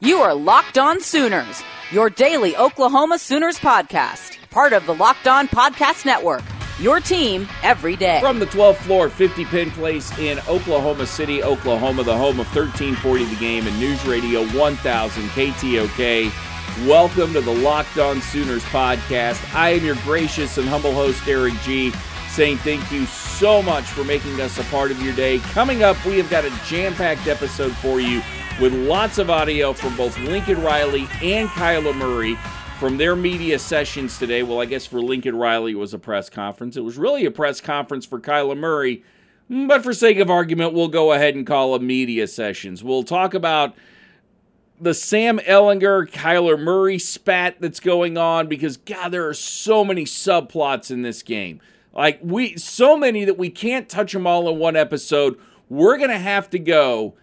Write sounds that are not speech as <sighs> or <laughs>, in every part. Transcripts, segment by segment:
You are Locked On Sooners, your daily Oklahoma Sooners podcast, part of the Locked On Podcast Network. Your team every day. From the 12th floor, 50 Penn Place in Oklahoma City, Oklahoma, the home of 1340 The Game and News Radio 1000 KTOK. Welcome to the Locked On Sooners podcast. I am your gracious and humble host, Eric G, saying thank you so much for making us a part of your day. Coming up, we have got a jam packed episode for you with lots of audio from both Lincoln Riley and Kyler Murray from their media sessions today. Well, I guess for Lincoln Riley, it was a press conference. It was really a press conference for Kyler Murray, mm, but for sake of argument, we'll go ahead and call them media sessions. We'll talk about the Sam Ehlinger Kyler Murray spat that's going on because, God, there are so many subplots in this game. Like, we, so many that we can't touch them all in one episode. We're going to have to go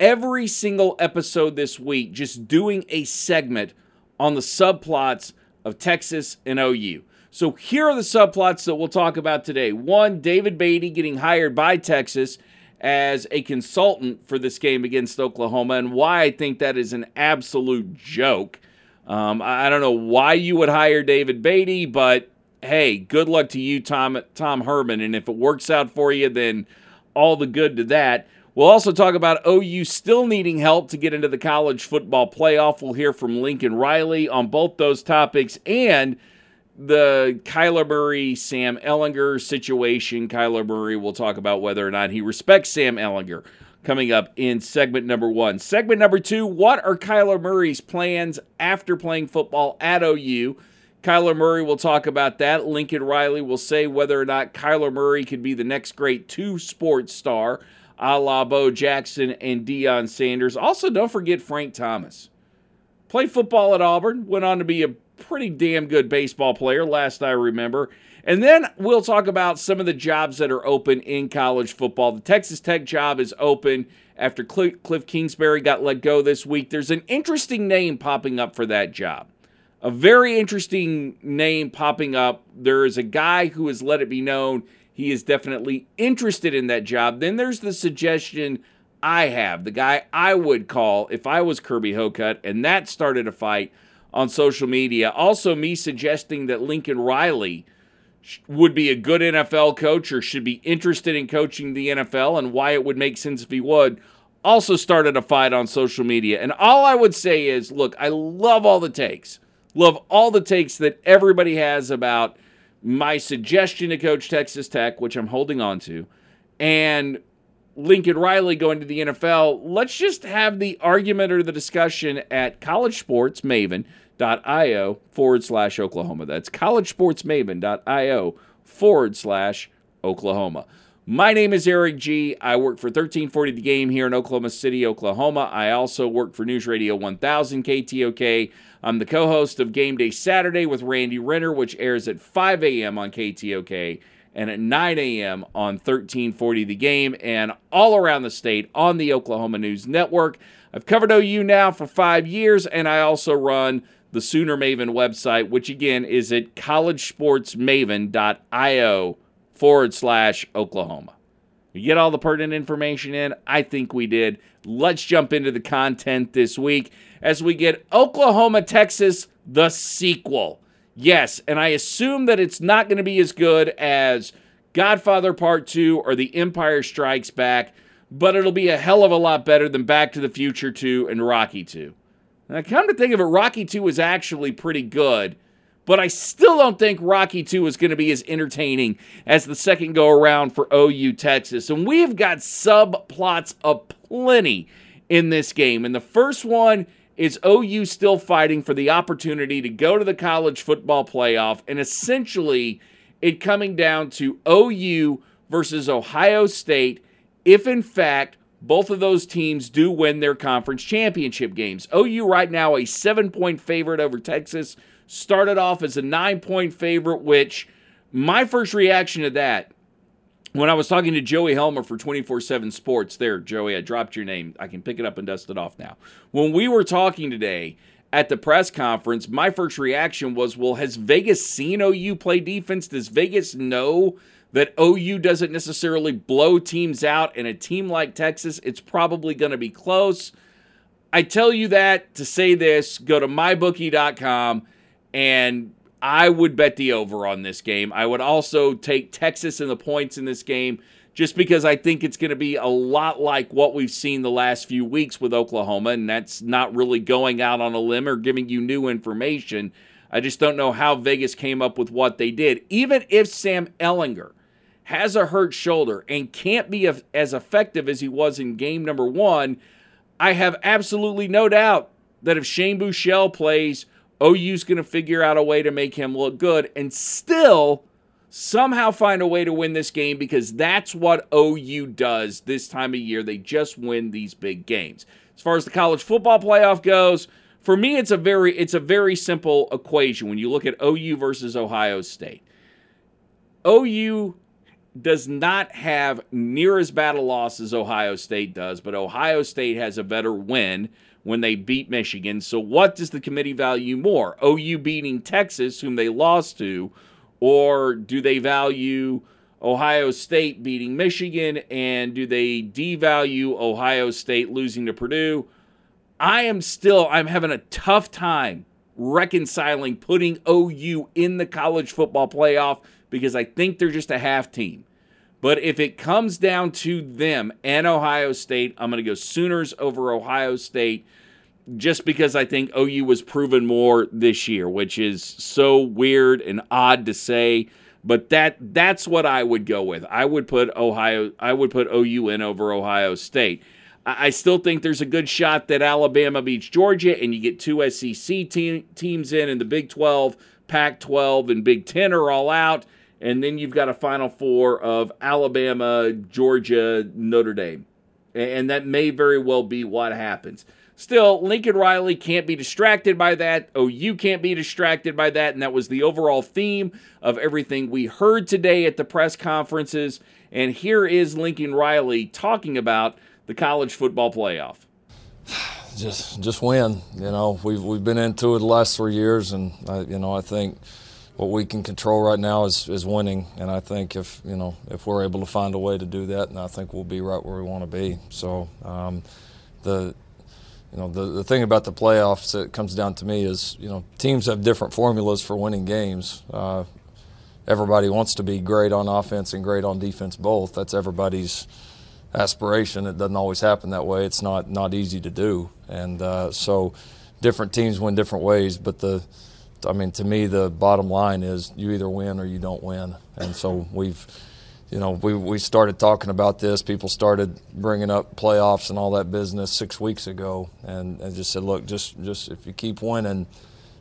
every single episode this week just doing a segment on the subplots of Texas and OU. So here are the subplots that we'll talk about today. One, David Beatty getting hired by Texas as a consultant for this game against Oklahoma and why I think that is an absolute joke. Um, I don't know why you would hire David Beatty, but hey, good luck to you, Tom Tom Herman. And if it works out for you, then all the good to that. We'll also talk about OU still needing help to get into the college football playoff. We'll hear from Lincoln Riley on both those topics and the Kyler Murray Sam Ehlinger situation. Kyler Murray will talk about whether or not he respects Sam Ehlinger coming up in segment number one. Segment number two What are Kyler Murray's plans after playing football at OU? Kyler Murray will talk about that. Lincoln Riley will say whether or not Kyler Murray could be the next great two sports star a la Bo Jackson and Deion Sanders. Also, don't forget Frank Thomas. Played football at Auburn, went on to be a pretty damn good baseball player, last I remember. And then we'll talk about some of the jobs that are open in college football. The Texas Tech job is open after Cliff Kingsbury got let go this week. There's an interesting name popping up for that job. A very interesting name popping up. There is a guy who has let it be known he is definitely interested in that job. Then there's the suggestion I have, the guy I would call if I was Kirby Hocutt, and that started a fight on social media. Also, me suggesting that Lincoln Riley would be a good NFL coach or should be interested in coaching the NFL and why it would make sense if he would also started a fight on social media. And all I would say is look, I love all the takes, love all the takes that everybody has about my suggestion to coach Texas Tech, which I'm holding on to, and Lincoln Riley going to the NFL, let's just have the argument or the discussion at collegesportsmaven.io forward slash Oklahoma. That's collegesportsmaven.io forward slash Oklahoma. My name is Eric G. I work for 1340 The Game here in Oklahoma City, Oklahoma. I also work for News Radio 1000 KTOK. I'm the co host of Game Day Saturday with Randy Renner, which airs at 5 a.m. on KTOK and at 9 a.m. on 1340 The Game and all around the state on the Oklahoma News Network. I've covered OU now for five years, and I also run the Sooner Maven website, which again is at collegesportsmaven.io forward slash Oklahoma. We get all the pertinent information in? I think we did. Let's jump into the content this week as we get Oklahoma, Texas, the sequel. Yes, and I assume that it's not going to be as good as Godfather Part 2 or The Empire Strikes Back, but it'll be a hell of a lot better than Back to the Future 2 and Rocky 2. Now, come to think of it, Rocky 2 was actually pretty good, but I still don't think Rocky 2 is going to be as entertaining as the second go around for OU Texas. And we've got subplots aplenty in this game. And the first one is OU still fighting for the opportunity to go to the college football playoff and essentially it coming down to OU versus Ohio State if in fact both of those teams do win their conference championship games. OU right now a 7-point favorite over Texas started off as a 9-point favorite which my first reaction to that when I was talking to Joey Helmer for 24 7 Sports, there, Joey, I dropped your name. I can pick it up and dust it off now. When we were talking today at the press conference, my first reaction was, well, has Vegas seen OU play defense? Does Vegas know that OU doesn't necessarily blow teams out? And a team like Texas, it's probably going to be close. I tell you that to say this go to mybookie.com and I would bet the over on this game. I would also take Texas and the points in this game just because I think it's going to be a lot like what we've seen the last few weeks with Oklahoma, and that's not really going out on a limb or giving you new information. I just don't know how Vegas came up with what they did. Even if Sam Ehlinger has a hurt shoulder and can't be as effective as he was in game number one, I have absolutely no doubt that if Shane Buechele plays, OU's going to figure out a way to make him look good and still somehow find a way to win this game because that's what OU does this time of year. They just win these big games. As far as the college football playoff goes, for me it's a very it's a very simple equation when you look at OU versus Ohio State. OU does not have near as bad a loss as Ohio State does, but Ohio State has a better win when they beat Michigan. So, what does the committee value more? OU beating Texas, whom they lost to, or do they value Ohio State beating Michigan? And do they devalue Ohio State losing to Purdue? I am still, I'm having a tough time reconciling putting OU in the college football playoff because I think they're just a half team. But if it comes down to them and Ohio State, I'm going to go Sooners over Ohio State just because I think OU was proven more this year, which is so weird and odd to say. But that that's what I would go with. I would put Ohio I would put OU in over Ohio State. I still think there's a good shot that Alabama beats Georgia and you get two SEC team, teams in and the Big 12, Pac 12, and Big 10 are all out and then you've got a Final Four of Alabama, Georgia, Notre Dame. And that may very well be what happens. Still, Lincoln Riley can't be distracted by that. Oh, you can't be distracted by that. And that was the overall theme of everything we heard today at the press conferences. And here is Lincoln Riley talking about the college football playoff. <sighs> Just, just win. You know, we've we've been into it the last three years, and I, you know, I think what we can control right now is, is winning. And I think if you know if we're able to find a way to do that, and I think we'll be right where we want to be. So um, the you know the, the thing about the playoffs that comes down to me is you know teams have different formulas for winning games. Uh, everybody wants to be great on offense and great on defense both. That's everybody's aspiration. It doesn't always happen that way. It's not not easy to do, and uh, so different teams win different ways. But the I mean, to me, the bottom line is you either win or you don't win. And so we've, you know, we, we started talking about this. People started bringing up playoffs and all that business six weeks ago, and, and just said, look, just just if you keep winning,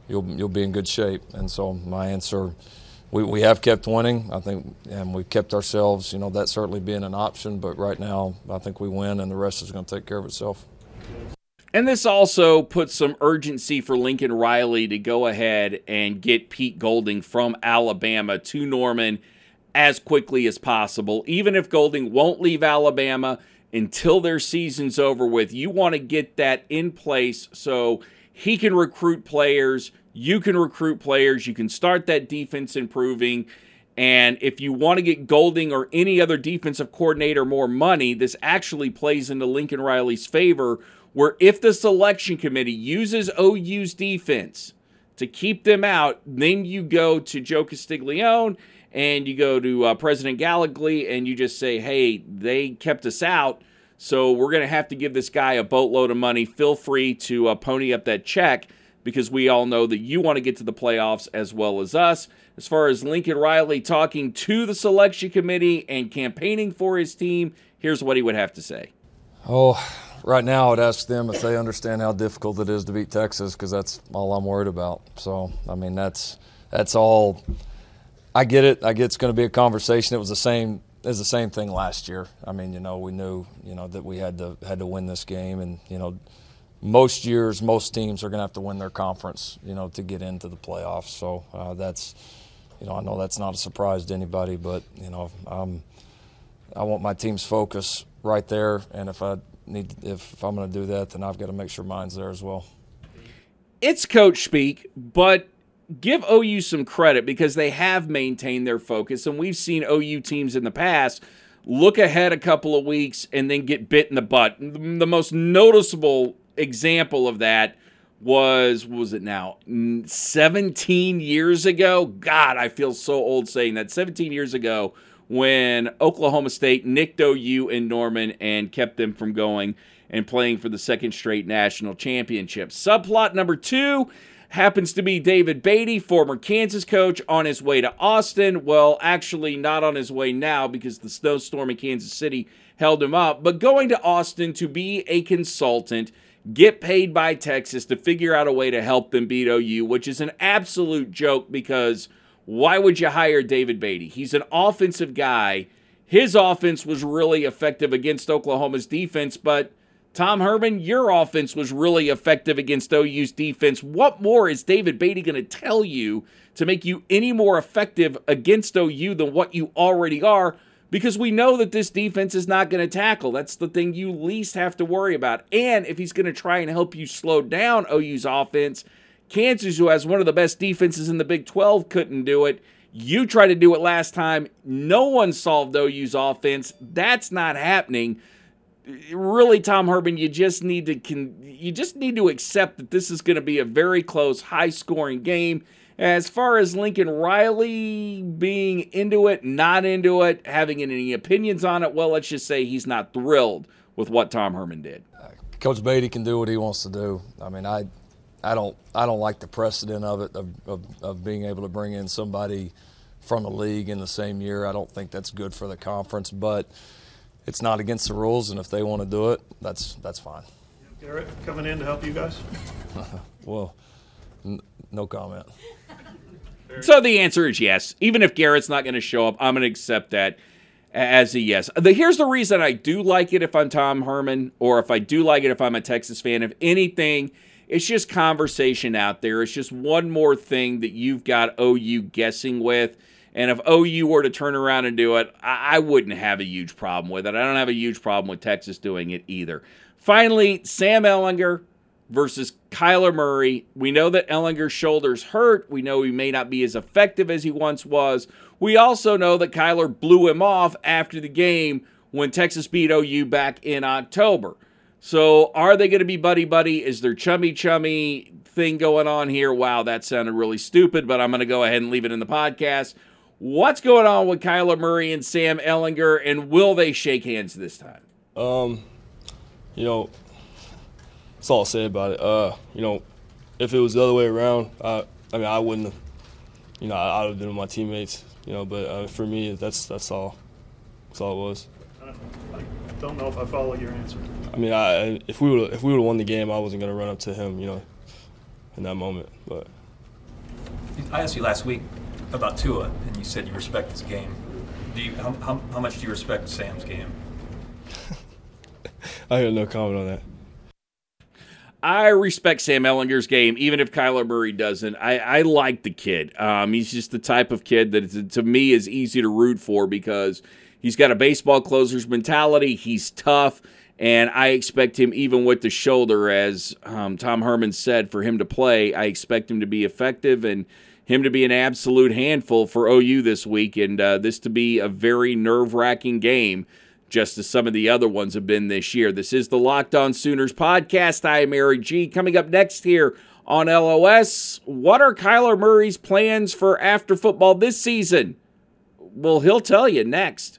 you'll you'll be in good shape. And so my answer, we, we have kept winning. I think, and we've kept ourselves. You know, that certainly being an option. But right now, I think we win, and the rest is going to take care of itself. And this also puts some urgency for Lincoln Riley to go ahead and get Pete Golding from Alabama to Norman as quickly as possible. Even if Golding won't leave Alabama until their season's over with, you want to get that in place so he can recruit players, you can recruit players, you can start that defense improving. And if you want to get Golding or any other defensive coordinator more money, this actually plays into Lincoln Riley's favor where if the selection committee uses OU's defense to keep them out, then you go to Joe Castiglione and you go to uh, President Gallogly and you just say, hey, they kept us out. So we're going to have to give this guy a boatload of money. Feel free to uh, pony up that check because we all know that you want to get to the playoffs as well as us. As far as Lincoln Riley talking to the selection committee and campaigning for his team, here's what he would have to say. Oh, right now, I would ask them if they understand how difficult it is to beat Texas because that's all I'm worried about. So, I mean, that's that's all. I get it. I get it's going to be a conversation. It was the same. Was the same thing last year. I mean, you know, we knew, you know, that we had to had to win this game, and you know, most years, most teams are going to have to win their conference, you know, to get into the playoffs. So uh, that's, you know, I know that's not a surprise to anybody, but you know, um, I want my team's focus right there, and if I need if, I'm going to do that, then I've got to make sure mine's there as well. It's coach speak, but give OU some credit because they have maintained their focus, and we've seen OU teams in the past look ahead a couple of weeks and then get bit in the butt. The most noticeable example of that was was it now 17 years ago god i feel so old saying that 17 years ago when oklahoma state nicked ou in norman and kept them from going and playing for the second straight national championship. Subplot number two happens to be david Beatty, former kansas coach on his way to austin. Well actually not on his way now because the snowstorm in kansas city held him up but going to austin to be a consultant get paid by Texas to figure out a way to help them beat OU, which is an absolute joke because why would you hire David Beatty? He's an offensive guy. His offense was really effective against Oklahoma's defense, but Tom Herman, your offense was really effective against OU's defense. What more is David Beatty going to tell you to make you any more effective against OU than what you already are? because we know that this defense is not going to tackle. That's the thing you least have to worry about. And if he's going to try and help you slow down OU's offense, Kansas, who has one of the best defenses in the Big 12, couldn't do it. You tried to do it last time. No one solved OU's offense. That's not happening. Really, Tom Herman, you just need to can you just need to accept that this is going to be a very close, high-scoring game as far as Lincoln Riley being into it, not into it, having any opinions on it, well, let's just say he's not thrilled with what Tom Herman did. Coach Beatty can do what he wants to do. I mean, I, I don't, I don't like the precedent of it of, of, of being able to bring in somebody from the league in the same year. I don't think that's good for the conference, but it's not against the rules, and if they want to do it, that's that's fine. Garrett coming in to help you guys. <laughs> well, n- no comment. So the answer is yes. Even if Garrett's not going to show up, I'm going to accept that as a yes. The, here's the reason I do like it if I'm Tom Herman, or if I do like it if I'm a Texas fan. If anything, it's just conversation out there. It's just one more thing that you've got OU guessing with. And if OU were to turn around and do it, I, I wouldn't have a huge problem with it. I don't have a huge problem with Texas doing it either. Finally, Sam Ehlinger, versus Kyler Murray. We know that Ehlinger's shoulder's hurt. We know he may not be as effective as he once was. We also know that Kyler blew him off after the game when Texas beat OU back in October. So are they going to be buddy buddy? Is there chummy chummy thing going on here? Wow, that sounded really stupid, but I'm going to go ahead and leave it in the podcast. What's going on with Kyler Murray and Sam Ehlinger, and will they shake hands this time? Um, you know, that's all I'll say about it. Uh, you know, if it was the other way around, I, I mean, I wouldn't you know, I, would have been with my teammates, you know, but uh, for me, that's that's all. That's all it was. I don't know if I follow your answer. I mean, I, if we would if we would have won the game, I wasn't gonna run up to him, you know, in that moment. But I asked you last week about Tua, and you said you respect his game. Do you how, how, how much do you respect Sam's game? <laughs> I have no comment on that. I respect Sam Ehlinger's game, even if Kyler Murray doesn't. I, I like the kid. Um, he's just the type of kid that, to me, is easy to root for because he's got a baseball closer's mentality. He's tough, and I expect him, even with the shoulder, as um, Tom Herman said, for him to play. I expect him to be effective and him to be an absolute handful for OU this week, and uh, this to be a very nerve wracking game just as some of the other ones have been this year. This is the Locked On Sooners podcast. I am Eric G. Coming up next here on LOS, what are Kyler Murray's plans for after football this season? Well, he'll tell you next.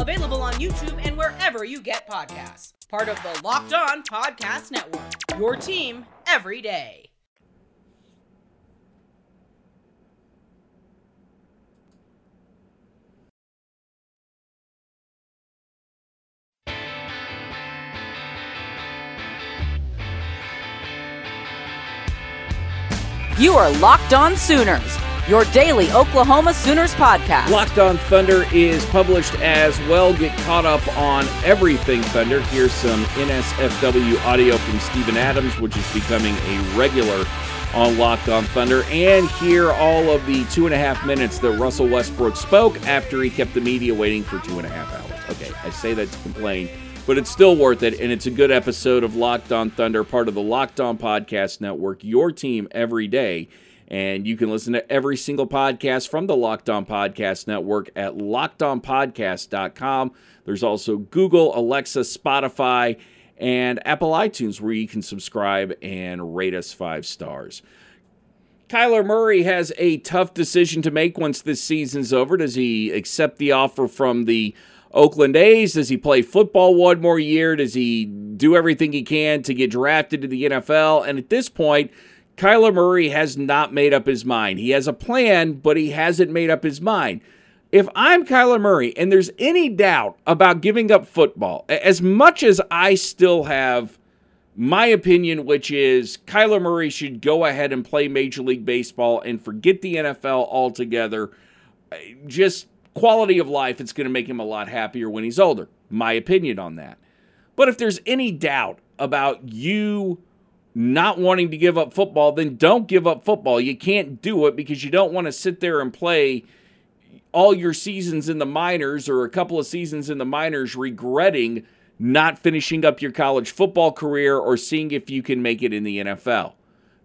Available on YouTube and wherever you get podcasts. Part of the Locked On Podcast Network. Your team every day. You are Locked On Sooners, your daily Oklahoma Sooners podcast. Locked on Thunder is published as well. Get caught up on everything Thunder. Here's some NSFW audio from Steven Adams, which is becoming a regular on Locked on Thunder. And hear all of the two and a half minutes that Russell Westbrook spoke after he kept the media waiting for two and a half hours. Okay, I say that to complain but it's still worth it. And it's a good episode of Locked On Thunder, part of the Locked On Podcast Network, your team every day. And you can listen to every single podcast from the Locked On Podcast Network at lockedonpodcast.com. There's also Google, Alexa, Spotify, and Apple iTunes where you can subscribe and rate us five stars. Kyler Murray has a tough decision to make once this season's over. Does he accept the offer from the Oakland A's? Does he play football one more year? Does he do everything he can to get drafted to the NFL? And at this point, Kyler Murray has not made up his mind. He has a plan, but he hasn't made up his mind. If I'm Kyler Murray and there's any doubt about giving up football, as much as I still have my opinion, which is Kyler Murray should go ahead and play Major League Baseball and forget the NFL altogether, just quality of life, it's going to make him a lot happier when he's older. My opinion on that. But if there's any doubt about you not wanting to give up football, then don't give up football. You can't do it because you don't want to sit there and play all your seasons in the minors or a couple of seasons in the minors regretting not finishing up your college football career or seeing if you can make it in the NFL.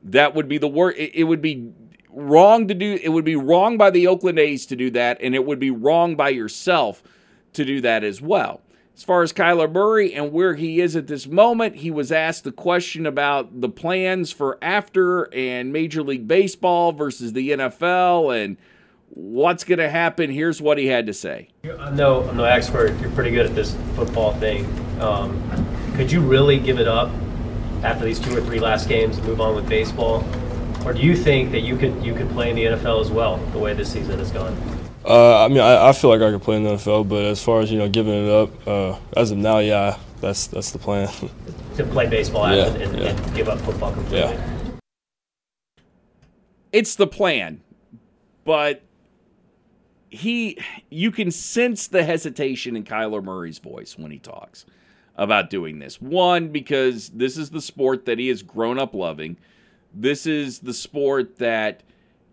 That would be the worst. It would be wrong to do it would be wrong by the Oakland A's to do that and it would be wrong by yourself to do that as well. As far as Kyler Murray and where he is at this moment, he was asked the question about the plans for after and Major League Baseball versus the NFL and what's going to happen. Here's what he had to say. I'm no, I'm no expert. You're pretty good at this football thing. Um, could you really give it up after these two or three last games and move on with baseball? or do you think that you could you could play in the NFL as well the way this season has gone? Uh, I mean, I, I, feel like I could play in the NFL, but as far as you know, giving it up, uh, as of now, yeah, that's that's the plan. to play baseball yeah, and, yeah. and, give up football completely. Yeah. It's the plan, but he, you can sense the hesitation in Kyler Murray's voice when he talks about doing this. One, because this is the sport that he has grown up loving. This is the sport that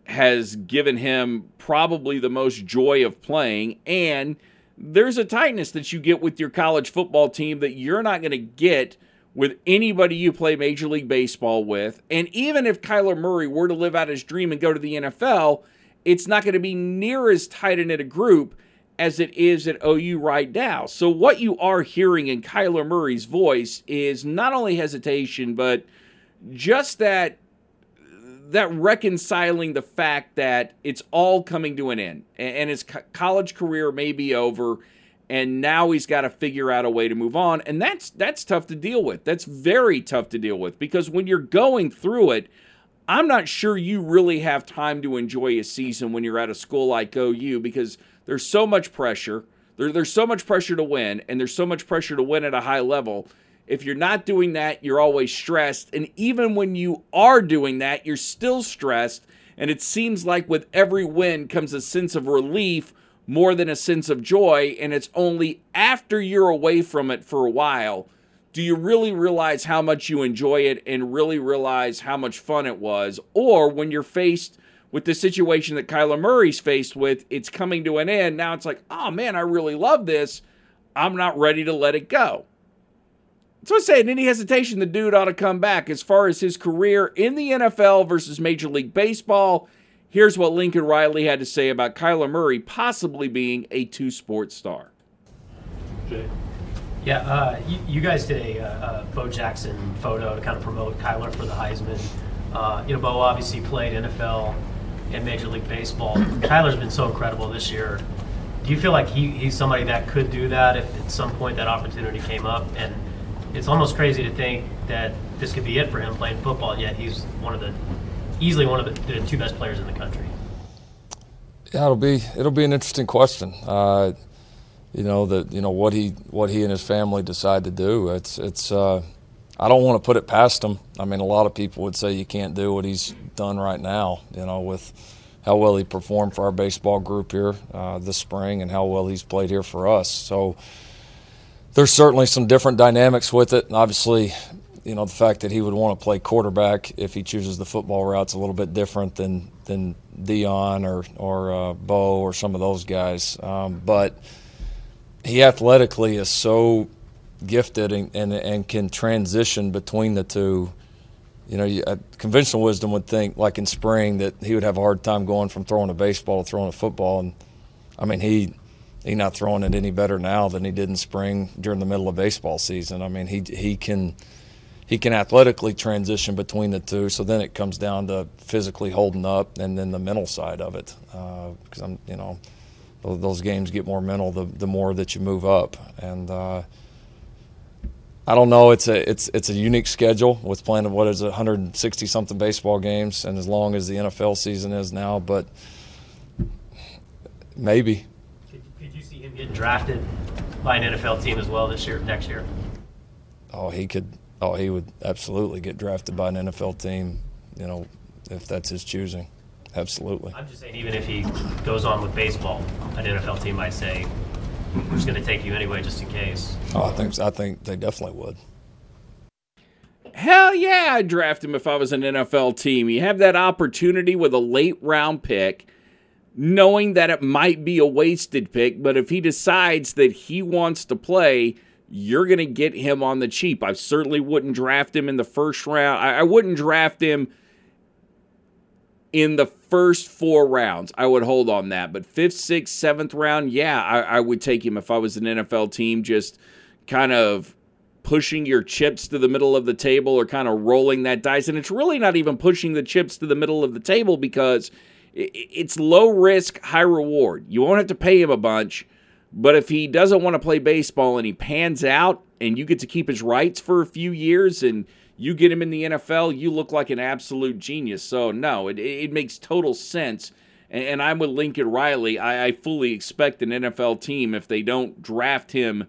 has given him probably the most joy of playing. And there's a tightness that you get with your college football team that you're not going to get with anybody you play Major League Baseball with. And even if Kyler Murray were to live out his dream and go to the NFL, it's not going to be near as tight in a group as it is at OU right now. So, what you are hearing in Kyler Murray's voice is not only hesitation, but just that that reconciling the fact that it's all coming to an end and his college career may be over and now he's got to figure out a way to move on and that's that's tough to deal with. That's very tough to deal with because when you're going through it I'm not sure you really have time to enjoy a season when you're at a school like OU because there's so much pressure there, there's so much pressure to win and there's so much pressure to win at a high level if you're not doing that, you're always stressed. And even when you are doing that, you're still stressed. And it seems like with every win comes a sense of relief more than a sense of joy. And it's only after you're away from it for a while do you really realize how much you enjoy it and really realize how much fun it was. Or when you're faced with the situation that Kyler Murray's faced with, it's coming to an end. Now it's like, oh man, I really love this. I'm not ready to let it go. So I saying, any hesitation, the dude ought to come back. As far as his career in the NFL versus Major League Baseball, here's what Lincoln Riley had to say about Kyler Murray possibly being a two sport star. Yeah, uh, you, you, guys did a, a, Bo Jackson photo to kind of promote Kyler for the Heisman. Uh, you know, Bo obviously played NFL and Major League Baseball. Kyler's been so incredible this year. Do you feel like he, he's somebody that could do that if at some point that opportunity came up? And it's almost crazy to think that this could be it for him playing football. Yet he's one of the easily one of the, two best players in the country. Yeah, it'll be it'll be an interesting question. Uh, you know that you know what he what he and his family decide to do. It's it's. Uh, I don't want to put it past him. I mean, a lot of people would say you can't do what he's done right now. You know, with how well he performed for our baseball group here uh, this spring and how well he's played here for us. So there's certainly some different dynamics with it. And obviously, you know, the fact that he would want to play quarterback if he chooses the football route's a little bit different than than Deion or or uh, Bo or some of those guys. Um, but he athletically is so gifted and, and, and can transition between the two. You know, you, uh, conventional wisdom would think, like in spring, that he would have a hard time going from throwing a baseball to throwing a football. And I mean, he he's not throwing it any better now than he did in spring during the middle of baseball season. I mean, he he can he can athletically transition between the two. So then it comes down to physically holding up, and then the mental side of it. Because uh, I'm, you know, those games get more mental the the more that you move up, and uh, I don't know. It's a it's it's a unique schedule with playing what is 160 something baseball games, and as long as the NFL season is now, but maybe. Could, could you see him getting drafted by an NFL team as well this year, next year? Oh, he could. Oh, he would absolutely get drafted by an NFL team. You know, if that's his choosing. Absolutely. I'm just saying, even if he goes on with baseball, an NFL team might say, "We're just going to take you anyway, just in case." Oh, I think I think they definitely would. Hell yeah, I'd draft him if I was an NFL team. You have that opportunity with a late round pick, knowing that it might be a wasted pick, but if he decides that he wants to play, you're going to get him on the cheap. I certainly wouldn't draft him in the first round. I, I wouldn't draft him in the first four rounds. I would hold on that. But fifth, sixth, seventh round, yeah, I, I would take him if I was an NFL team, just kind of pushing your chips to the middle of the table or kind of rolling that dice. And it's really not even pushing the chips to the middle of the table because it's low risk, high reward. You won't have to pay him a bunch. But if he doesn't want to play baseball and he pans out and you get to keep his rights for a few years and you get him in the NFL, you look like an absolute genius. So, no, it, it makes total sense. And, I'm with Lincoln Riley. I, I fully expect an NFL team, if they don't draft him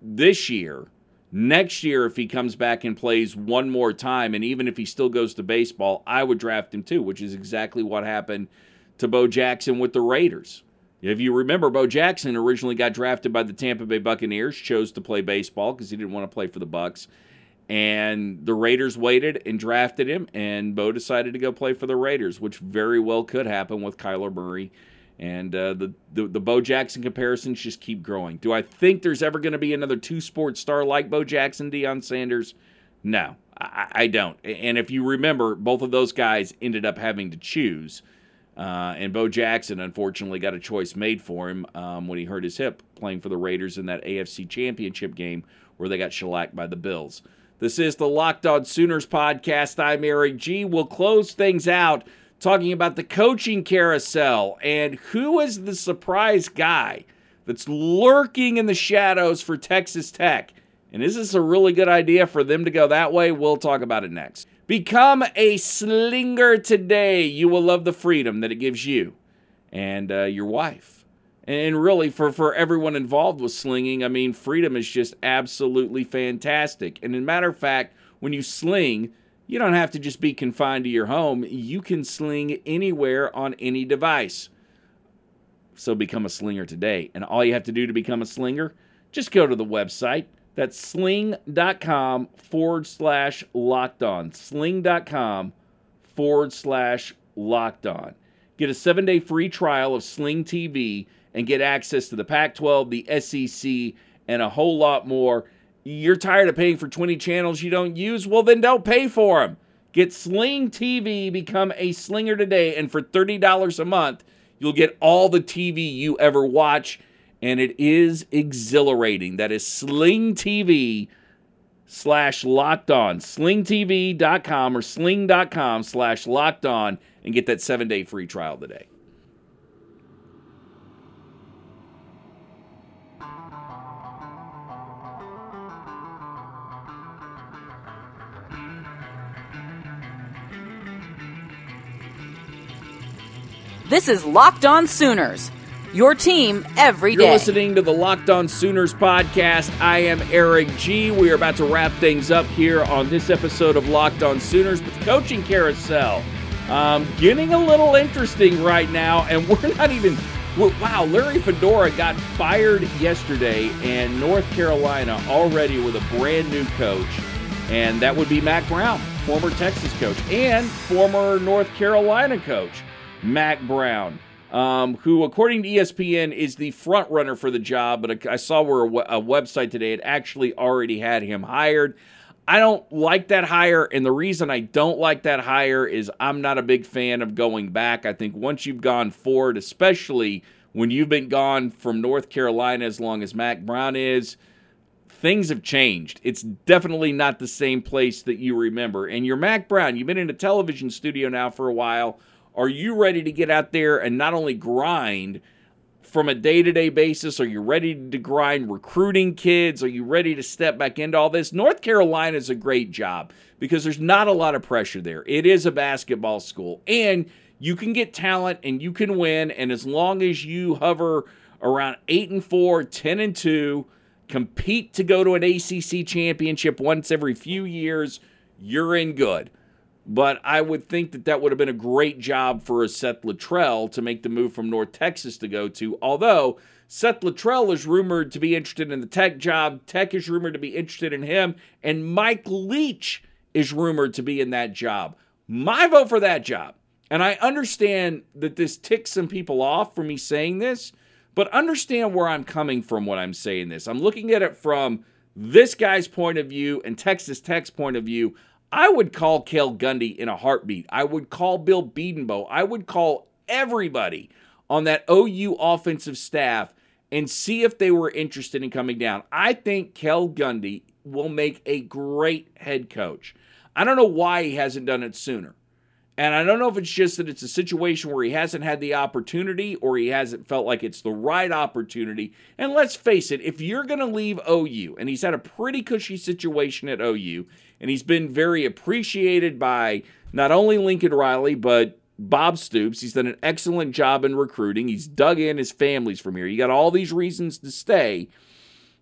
this year, next year, if he comes back and plays one more time, and even if he still goes to baseball, I would draft him too, which is exactly what happened to Bo Jackson with the Raiders. If you remember, Bo Jackson originally got drafted by the Tampa Bay Buccaneers, chose to play baseball because he didn't want to play for the Bucks and the Raiders waited and drafted him, and Bo decided to go play for the Raiders, which very well could happen with Kyler Murray. And uh, the, the the Bo Jackson comparisons just keep growing. Do I think there's ever going to be another two sports star like Bo Jackson, Deion Sanders? No, I, I, don't. And if you remember, both of those guys ended up having to choose. Uh, and Bo Jackson, unfortunately, got a choice made for him um, when he hurt his hip playing for the Raiders in that AFC Championship game where they got shellacked by the Bills. This is the Locked On Sooners podcast. I'm Eric G. We'll close things out talking about the coaching carousel and who is the surprise guy that's lurking in the shadows for Texas Tech. And is this a really good idea for them to go that way? We'll talk about it next. Become a slinger today. You will love the freedom that it gives you and uh, your wife and really for, for everyone involved with slinging i mean freedom is just absolutely fantastic and as a matter of fact when you sling you don't have to just be confined to your home. You can sling anywhere on any device. So become a slinger today. And all you have to do to become a slinger just go to the website. That's sling.com forward slash locked on. Sling.com forward slash locked on. Get a seven day free trial of sling tv and get access to the Pac 12, the SEC, and a whole lot more. You're tired of paying for 20 channels you don't use? Well, then don't pay for them. Get Sling TV, become a slinger today, and for $30 a month, you'll get all the TV you ever watch, and it is exhilarating. That is Sling TV slash locked on. SlingTV.com or sling.com slash locked on and get that seven day free trial today. This is Locked On Sooners, your team every You're listening to the Locked On Sooners podcast. I am Eric G. We are about to wrap things up here on this episode of Locked On Sooners with the coaching carousel. Um, getting a little interesting right now, and <laughs> we're not even. we're- Wow, Larry Fedora got fired yesterday, and North Carolina already with a brand new coach, and that would be Mack Brown, former Texas coach, and former North Carolina coach, Mack Brown, um, who, according to ESPN, is the front runner for the job. But I saw where a, a website today had actually already had him hired. I don't like that hire, and the reason I don't like that hire is I'm not a big fan of going back. I think once you've gone forward, especially when you've been gone from North Carolina as long as Mack Brown is, things have changed. It's definitely not the same place that you remember. And you're Mack Brown. You've been in a television studio now for a while. Are you ready to get out there and not only grind from a day to day basis? Are you ready to grind recruiting kids? Are you ready to step back into all this? North Carolina is a great job because there's not a lot of pressure there. It is a basketball school, and you can get talent and you can win. And as long as you hover around 8 and 4, 10 and 2, compete to go to an ACC championship once every few years, you're in good. But I would think that that would have been a great job for a Seth Littrell to make the move from North Texas to go to. Although Seth Littrell is rumored to be interested in the Tech job, Tech is rumored to be interested in him, and Mike Leach is rumored to be in that job. My vote for that job. And I understand that this ticks some people off for me saying this, but understand where I'm coming from when I'm saying this. I'm looking at it from this guy's point of view and Texas Tech's point of view. I would call Cale Gundy in a heartbeat. I would call Bill Bedenbaugh. I would call everybody on that OU offensive staff and see if they were interested in coming down. I think Cale Gundy will make a great head coach. I don't know why he hasn't done it sooner. And I don't know if it's just that it's a situation where he hasn't had the opportunity or he hasn't felt like it's the right opportunity. And let's face it, if you're going to leave OU, and he's had a pretty cushy situation at OU, and he's been very appreciated by not only Lincoln Riley, but Bob Stoops. He's done an excellent job in recruiting. He's dug in his families from here. You got all these reasons to stay.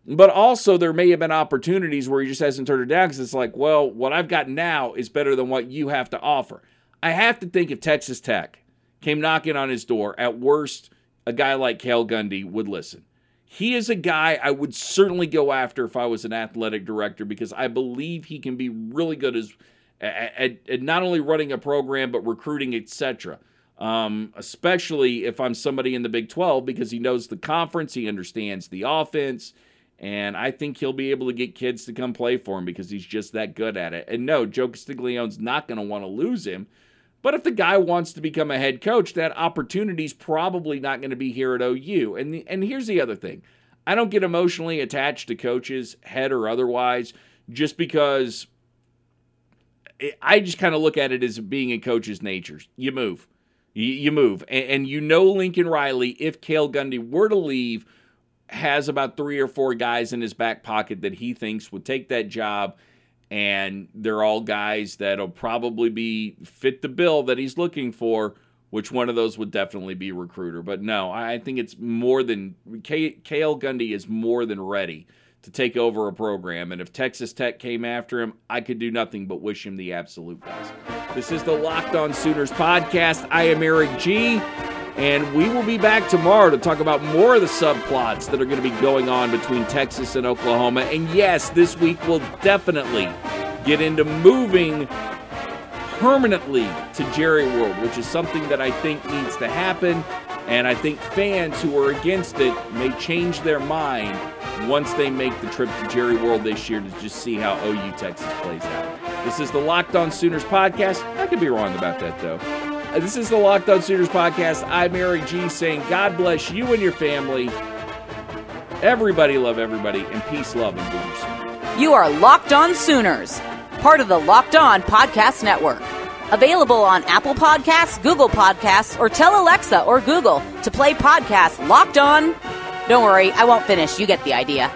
But also, there may have been opportunities where he just hasn't turned it down because it's like, well, what I've got now is better than what you have to offer. I have to think if Texas Tech came knocking on his door, at worst, a guy like Cale Gundy would listen. He is a guy I would certainly go after if I was an athletic director because I believe he can be really good as at, at, not only running a program but recruiting, etc. Um, especially if I'm somebody in the Big 12 because he knows the conference, he understands the offense, and I think he'll be able to get kids to come play for him because he's just that good at it. And no, Joe Castiglione's not going to want to lose him. But if the guy wants to become a head coach, that opportunity's probably not going to be here at OU. And the, and here's the other thing. I don't get emotionally attached to coaches, head or otherwise, just because I just kind of look at it as being in coach's nature. You move. You, move. And, and you know Lincoln Riley, if Cale Gundy were to leave, has about three or four guys in his back pocket that he thinks would take that job and they're all guys that'll probably be fit the bill that he's looking for. Which one of those would definitely be recruiter? But no, I think it's more than Cale Gundy is more than ready to take over a program. And if Texas Tech came after him, I could do nothing but wish him the absolute best. This is the Locked On Sooners podcast. I am Eric G. And we will be back tomorrow to talk about more of the subplots that are going to be going on between Texas and Oklahoma. And yes, this week we'll definitely get into moving permanently to Jerry World, which is something that I think needs to happen. And I think fans who are against it may change their mind once they make the trip to Jerry World this year to just see how OU Texas plays out. This is the Locked On Sooners podcast. I could be wrong about that, though. This is the Locked On Sooners podcast. I'm Eric G saying God bless you and your family. Everybody love everybody and peace, love, and booze. You are Locked On Sooners, part of the Locked On Podcast Network. Available on Apple Podcasts, Google Podcasts, or tell Alexa or Google to play podcast Locked On. Don't worry, I won't finish. You get the idea.